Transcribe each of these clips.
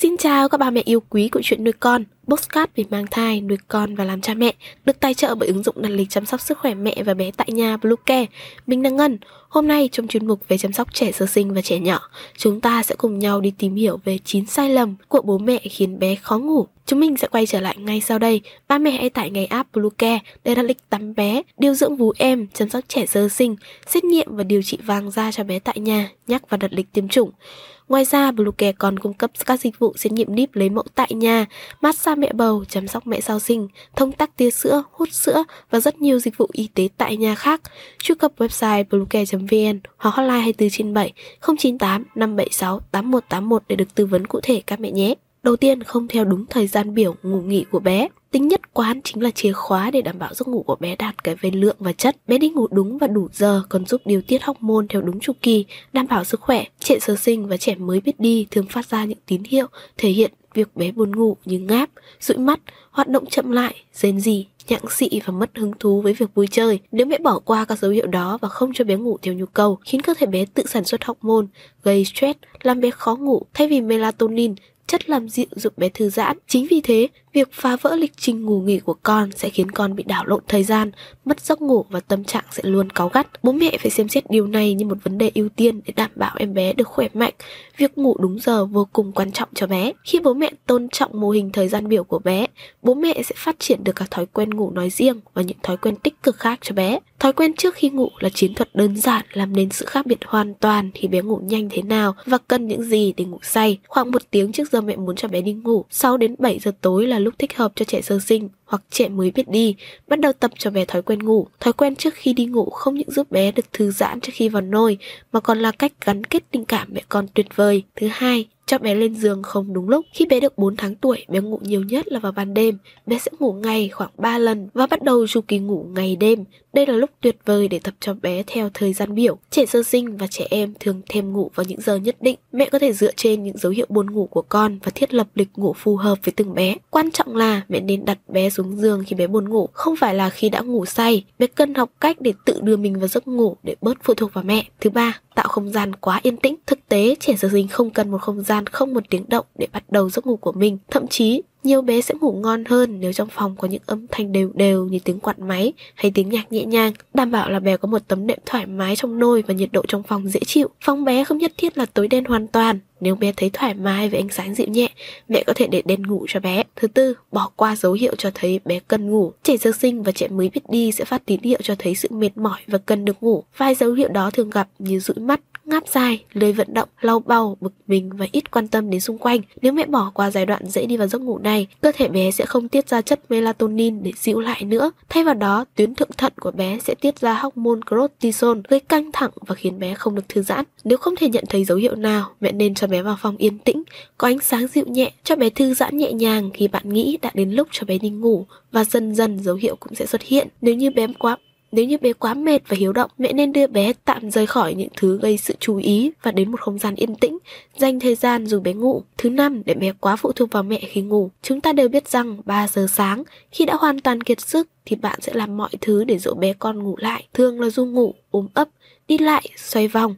Xin chào các bà mẹ yêu quý của chuyện nuôi con Postcard về mang thai, nuôi con và làm cha mẹ được tài trợ bởi ứng dụng đặt lịch chăm sóc sức khỏe mẹ và bé tại nhà Bluecare. Mình là Ngân. Hôm nay trong chuyên mục về chăm sóc trẻ sơ sinh và trẻ nhỏ, chúng ta sẽ cùng nhau đi tìm hiểu về 9 sai lầm của bố mẹ khiến bé khó ngủ. Chúng mình sẽ quay trở lại ngay sau đây. Ba mẹ hãy tải ngay app Bluecare để đặt lịch tắm bé, điều dưỡng vú em, chăm sóc trẻ sơ sinh, xét nghiệm và điều trị vàng da cho bé tại nhà, nhắc và đặt lịch tiêm chủng. Ngoài ra, Bluecare còn cung cấp các dịch vụ xét nghiệm níp lấy mẫu tại nhà, massage mẹ bầu, chăm sóc mẹ sau sinh, thông tắc tia sữa, hút sữa và rất nhiều dịch vụ y tế tại nhà khác. Truy cập website bluecare.vn hoặc hotline 24 trên 7 098 576 8181 để được tư vấn cụ thể các mẹ nhé. Đầu tiên, không theo đúng thời gian biểu ngủ nghỉ của bé. Tính nhất quán chính là chìa khóa để đảm bảo giấc ngủ của bé đạt cái về lượng và chất. Bé đi ngủ đúng và đủ giờ còn giúp điều tiết hormone theo đúng chu kỳ, đảm bảo sức khỏe. Trẻ sơ sinh và trẻ mới biết đi thường phát ra những tín hiệu thể hiện việc bé buồn ngủ như ngáp, dụi mắt, hoạt động chậm lại, rên rỉ, nhặng xị và mất hứng thú với việc vui chơi. Nếu mẹ bỏ qua các dấu hiệu đó và không cho bé ngủ theo nhu cầu, khiến cơ thể bé tự sản xuất hormone, gây stress, làm bé khó ngủ thay vì melatonin chất làm dịu giúp bé thư giãn. Chính vì thế, việc phá vỡ lịch trình ngủ nghỉ của con sẽ khiến con bị đảo lộn thời gian, mất giấc ngủ và tâm trạng sẽ luôn cáu gắt. Bố mẹ phải xem xét điều này như một vấn đề ưu tiên để đảm bảo em bé được khỏe mạnh. Việc ngủ đúng giờ vô cùng quan trọng cho bé. Khi bố mẹ tôn trọng mô hình thời gian biểu của bé, bố mẹ sẽ phát triển được các thói quen ngủ nói riêng và những thói quen tích cực khác cho bé. Thói quen trước khi ngủ là chiến thuật đơn giản làm nên sự khác biệt hoàn toàn khi bé ngủ nhanh thế nào và cần những gì để ngủ say. Khoảng một tiếng trước giờ mẹ muốn cho bé đi ngủ, 6 đến 7 giờ tối là lúc thích hợp cho trẻ sơ sinh hoặc trẻ mới biết đi, bắt đầu tập cho bé thói quen ngủ. Thói quen trước khi đi ngủ không những giúp bé được thư giãn trước khi vào nôi, mà còn là cách gắn kết tình cảm mẹ con tuyệt vời. Thứ hai, cho bé lên giường không đúng lúc. Khi bé được 4 tháng tuổi, bé ngủ nhiều nhất là vào ban đêm. Bé sẽ ngủ ngày khoảng 3 lần và bắt đầu chu kỳ ngủ ngày đêm. Đây là lúc tuyệt vời để tập cho bé theo thời gian biểu. Trẻ sơ sinh và trẻ em thường thêm ngủ vào những giờ nhất định. Mẹ có thể dựa trên những dấu hiệu buồn ngủ của con và thiết lập lịch ngủ phù hợp với từng bé. Quan trọng là mẹ nên đặt bé xuống giường khi bé buồn ngủ, không phải là khi đã ngủ say. Bé cần học cách để tự đưa mình vào giấc ngủ để bớt phụ thuộc vào mẹ. Thứ ba, tạo không gian quá yên tĩnh. Thực tế, trẻ sơ sinh không cần một không gian không một tiếng động để bắt đầu giấc ngủ của mình. Thậm chí, nhiều bé sẽ ngủ ngon hơn nếu trong phòng có những âm thanh đều đều như tiếng quạt máy hay tiếng nhạc nhẹ nhàng, đảm bảo là bé có một tấm nệm thoải mái trong nôi và nhiệt độ trong phòng dễ chịu. Phòng bé không nhất thiết là tối đen hoàn toàn, nếu bé thấy thoải mái với ánh sáng dịu nhẹ, mẹ có thể để đèn ngủ cho bé. Thứ tư, bỏ qua dấu hiệu cho thấy bé cần ngủ. Trẻ sơ sinh và trẻ mới biết đi sẽ phát tín hiệu cho thấy sự mệt mỏi và cần được ngủ. Vài dấu hiệu đó thường gặp như dụi mắt, ngáp dài, lười vận động, lau bầu, bực mình và ít quan tâm đến xung quanh. Nếu mẹ bỏ qua giai đoạn dễ đi vào giấc ngủ này, cơ thể bé sẽ không tiết ra chất melatonin để dịu lại nữa. Thay vào đó, tuyến thượng thận của bé sẽ tiết ra hormone cortisol gây căng thẳng và khiến bé không được thư giãn. Nếu không thể nhận thấy dấu hiệu nào, mẹ nên cho bé vào phòng yên tĩnh, có ánh sáng dịu nhẹ, cho bé thư giãn nhẹ nhàng khi bạn nghĩ đã đến lúc cho bé đi ngủ và dần dần dấu hiệu cũng sẽ xuất hiện. Nếu như bé quá nếu như bé quá mệt và hiếu động, mẹ nên đưa bé tạm rời khỏi những thứ gây sự chú ý và đến một không gian yên tĩnh, dành thời gian dù bé ngủ. Thứ năm, để bé quá phụ thuộc vào mẹ khi ngủ. Chúng ta đều biết rằng 3 giờ sáng, khi đã hoàn toàn kiệt sức thì bạn sẽ làm mọi thứ để dỗ bé con ngủ lại. Thường là du ngủ, ốm ấp, đi lại, xoay vòng,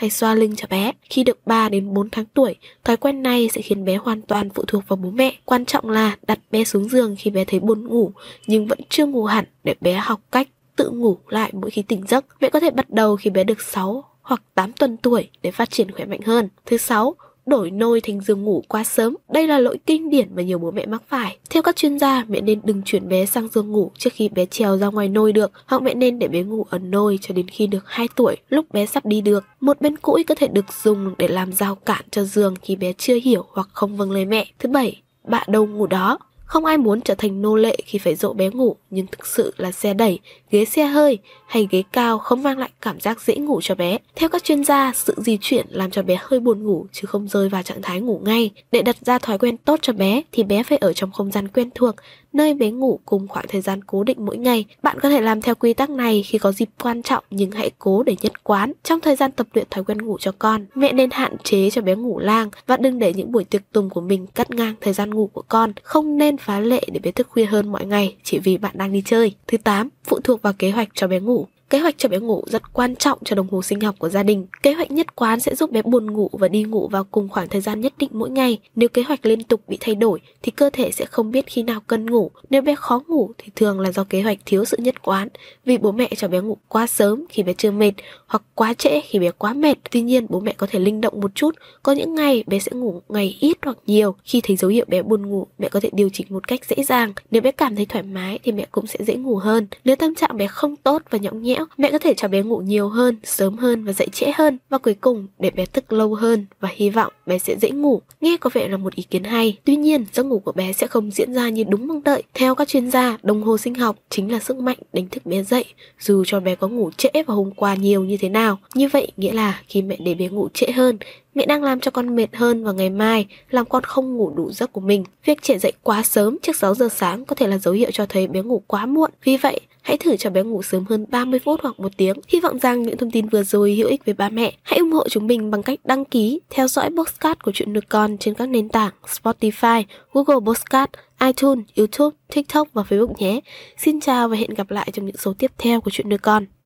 hay xoa lưng cho bé. Khi được 3 đến 4 tháng tuổi, thói quen này sẽ khiến bé hoàn toàn phụ thuộc vào bố mẹ. Quan trọng là đặt bé xuống giường khi bé thấy buồn ngủ nhưng vẫn chưa ngủ hẳn để bé học cách tự ngủ lại mỗi khi tỉnh giấc. Mẹ có thể bắt đầu khi bé được 6 hoặc 8 tuần tuổi để phát triển khỏe mạnh hơn. Thứ sáu, đổi nôi thành giường ngủ quá sớm. Đây là lỗi kinh điển mà nhiều bố mẹ mắc phải. Theo các chuyên gia, mẹ nên đừng chuyển bé sang giường ngủ trước khi bé trèo ra ngoài nôi được, hoặc mẹ nên để bé ngủ ở nôi cho đến khi được 2 tuổi, lúc bé sắp đi được. Một bên cũi có thể được dùng để làm rào cản cho giường khi bé chưa hiểu hoặc không vâng lời mẹ. Thứ bảy, bạ đâu ngủ đó. Không ai muốn trở thành nô lệ khi phải dỗ bé ngủ, nhưng thực sự là xe đẩy, ghế xe hơi hay ghế cao không mang lại cảm giác dễ ngủ cho bé. Theo các chuyên gia, sự di chuyển làm cho bé hơi buồn ngủ chứ không rơi vào trạng thái ngủ ngay. Để đặt ra thói quen tốt cho bé thì bé phải ở trong không gian quen thuộc, nơi bé ngủ cùng khoảng thời gian cố định mỗi ngày. Bạn có thể làm theo quy tắc này khi có dịp quan trọng nhưng hãy cố để nhất quán. Trong thời gian tập luyện thói quen ngủ cho con, mẹ nên hạn chế cho bé ngủ lang và đừng để những buổi tiệc tùng của mình cắt ngang thời gian ngủ của con. Không nên phá lệ để bé thức khuya hơn mọi ngày chỉ vì bạn đang đi chơi. Thứ 8. Phụ thuộc vào kế hoạch cho bé ngủ. Kế hoạch cho bé ngủ rất quan trọng cho đồng hồ sinh học của gia đình. Kế hoạch nhất quán sẽ giúp bé buồn ngủ và đi ngủ vào cùng khoảng thời gian nhất định mỗi ngày. Nếu kế hoạch liên tục bị thay đổi thì cơ thể sẽ không biết khi nào cần ngủ. Nếu bé khó ngủ thì thường là do kế hoạch thiếu sự nhất quán vì bố mẹ cho bé ngủ quá sớm khi bé chưa mệt hoặc quá trễ khi bé quá mệt. Tuy nhiên bố mẹ có thể linh động một chút. Có những ngày bé sẽ ngủ ngày ít hoặc nhiều. Khi thấy dấu hiệu bé buồn ngủ, mẹ có thể điều chỉnh một cách dễ dàng. Nếu bé cảm thấy thoải mái thì mẹ cũng sẽ dễ ngủ hơn. Nếu tâm trạng bé không tốt và nhõng nhẽo, mẹ có thể cho bé ngủ nhiều hơn, sớm hơn và dậy trễ hơn. Và cuối cùng, để bé thức lâu hơn và hy vọng bé sẽ dễ ngủ. Nghe có vẻ là một ý kiến hay. Tuy nhiên, giấc ngủ của bé sẽ không diễn ra như đúng mong đợi. Theo các chuyên gia, đồng hồ sinh học chính là sức mạnh đánh thức bé dậy, dù cho bé có ngủ trễ vào hôm qua nhiều như thế nào. Như vậy nghĩa là khi mẹ để bé ngủ trễ hơn, Mẹ đang làm cho con mệt hơn vào ngày mai, làm con không ngủ đủ giấc của mình. Việc trẻ dậy quá sớm trước 6 giờ sáng có thể là dấu hiệu cho thấy bé ngủ quá muộn. Vì vậy, hãy thử cho bé ngủ sớm hơn 30 phút hoặc một tiếng. Hy vọng rằng những thông tin vừa rồi hữu ích với ba mẹ. Hãy ủng hộ chúng mình bằng cách đăng ký, theo dõi podcast của chuyện nuôi con trên các nền tảng Spotify, Google Podcast, iTunes, YouTube, TikTok và Facebook nhé. Xin chào và hẹn gặp lại trong những số tiếp theo của chuyện nuôi con.